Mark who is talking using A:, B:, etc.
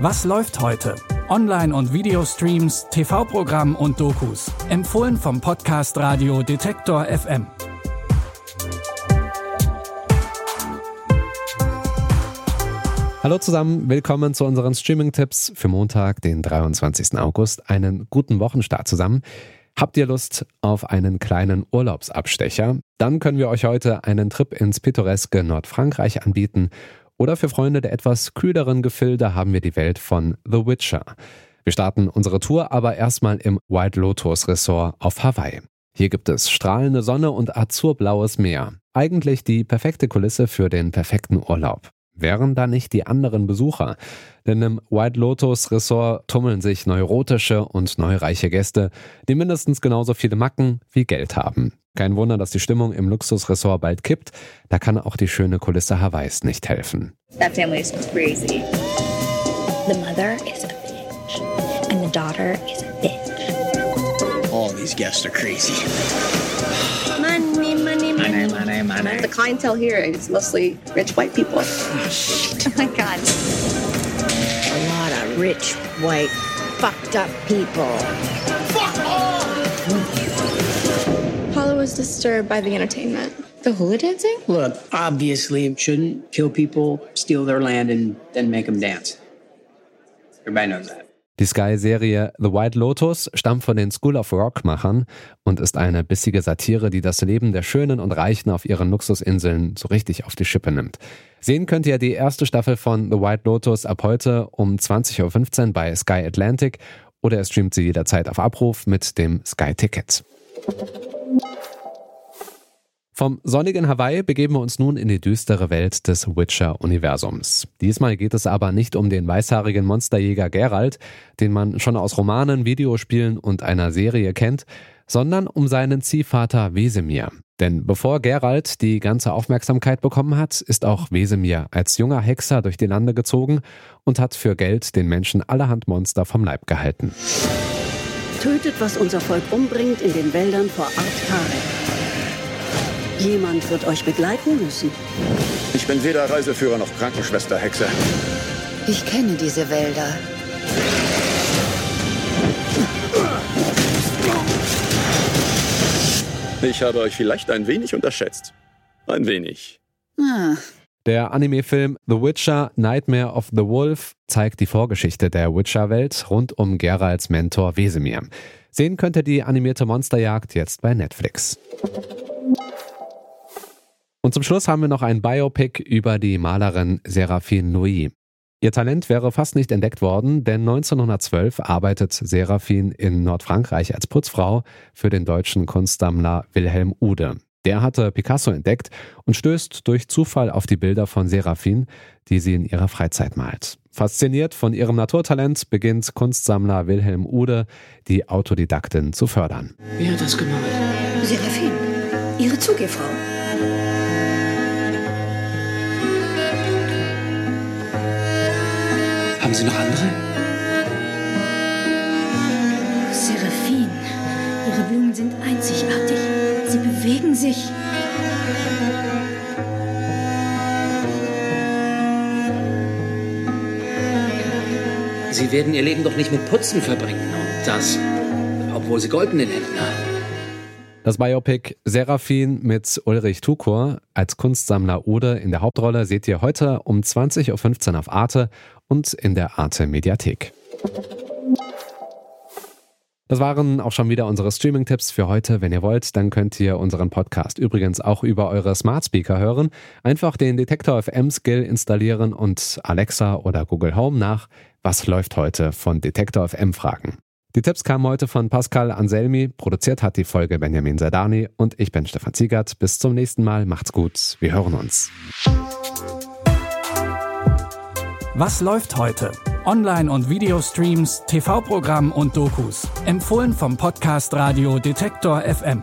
A: Was läuft heute? Online- und Videostreams, TV-Programm und Dokus. Empfohlen vom Podcast Radio Detektor FM.
B: Hallo zusammen, willkommen zu unseren Streaming-Tipps für Montag, den 23. August. Einen guten Wochenstart zusammen. Habt ihr Lust auf einen kleinen Urlaubsabstecher? Dann können wir euch heute einen Trip ins pittoreske Nordfrankreich anbieten. Oder für Freunde der etwas kühleren Gefilde haben wir die Welt von The Witcher. Wir starten unsere Tour aber erstmal im White Lotus Resort auf Hawaii. Hier gibt es strahlende Sonne und azurblaues Meer. Eigentlich die perfekte Kulisse für den perfekten Urlaub wären da nicht die anderen Besucher. Denn im White Lotus Resort tummeln sich neurotische und neureiche Gäste, die mindestens genauso viele Macken wie Geld haben. Kein Wunder, dass die Stimmung im Luxusresort bald kippt. Da kann auch die schöne Kulisse Hawaiis nicht helfen.
C: That family is crazy. The mother is a bitch. And the daughter is a bitch.
D: All these guests are crazy.
C: Money, money, money.
D: money, money.
E: The clientele here is mostly rich white people.
C: Oh my god.
F: A lot of rich, white, fucked up people.
E: Paula was disturbed by the entertainment. The hula dancing?
D: Look, obviously, it shouldn't kill people, steal their land, and then make them dance. Everybody knows that.
B: Die Sky-Serie The White Lotus stammt von den School of Rock-Machern und ist eine bissige Satire, die das Leben der Schönen und Reichen auf ihren Luxusinseln so richtig auf die Schippe nimmt. Sehen könnt ihr die erste Staffel von The White Lotus ab heute um 20.15 Uhr bei Sky Atlantic oder ihr streamt sie jederzeit auf Abruf mit dem Sky Ticket. Vom sonnigen Hawaii begeben wir uns nun in die düstere Welt des Witcher-Universums. Diesmal geht es aber nicht um den weißhaarigen Monsterjäger Geralt, den man schon aus Romanen, Videospielen und einer Serie kennt, sondern um seinen Ziehvater Wesemir. Denn bevor Geralt die ganze Aufmerksamkeit bekommen hat, ist auch Wesemir als junger Hexer durch die Lande gezogen und hat für Geld den Menschen allerhand Monster vom Leib gehalten.
G: Tötet, was unser Volk umbringt in den Wäldern vor Art Jemand wird euch begleiten müssen.
H: Ich bin weder Reiseführer noch Krankenschwester, Hexe.
F: Ich kenne diese Wälder.
H: Ich habe euch vielleicht ein wenig unterschätzt. Ein wenig.
G: Ah,
B: Der Anime-Film The Witcher Nightmare of the Wolf zeigt die Vorgeschichte der Witcher-Welt rund um Geralts Mentor Wesemir. Sehen könnt ihr die animierte Monsterjagd jetzt bei Netflix. Und zum Schluss haben wir noch ein Biopic über die Malerin Seraphine Louis. Ihr Talent wäre fast nicht entdeckt worden, denn 1912 arbeitet Seraphine in Nordfrankreich als Putzfrau für den deutschen Kunstsammler Wilhelm Ude. Der hatte Picasso entdeckt und stößt durch Zufall auf die Bilder von Seraphine, die sie in ihrer Freizeit malt. Fasziniert von ihrem Naturtalent beginnt Kunstsammler Wilhelm Ude, die Autodidaktin zu fördern.
D: Wer hat das gemalt?
F: Seraphine, Ihre Zugehfrau.
D: Haben Sie noch andere?
C: Seraphine, ihre Blumen sind einzigartig. Sie bewegen sich.
D: Sie werden Ihr Leben doch nicht mit Putzen verbringen. Und das, obwohl Sie Gold in den Händen haben.
B: Das Biopic Seraphine mit Ulrich Tukur als Kunstsammler Ude in der Hauptrolle seht ihr heute um 20.15 Uhr auf Arte und in der Arte Mediathek. Das waren auch schon wieder unsere Streaming-Tipps für heute. Wenn ihr wollt, dann könnt ihr unseren Podcast übrigens auch über eure Smart Speaker hören. Einfach den Detektor FM Skill installieren und Alexa oder Google Home nach Was läuft heute von Detektor FM fragen. Die Tipps kamen heute von Pascal Anselmi, produziert hat die Folge Benjamin Zerdani und ich bin Stefan Ziegert. Bis zum nächsten Mal, macht's gut, wir hören uns.
A: Was läuft heute? Online- und Videostreams, TV-Programm und Dokus. Empfohlen vom Podcast Radio Detektor FM.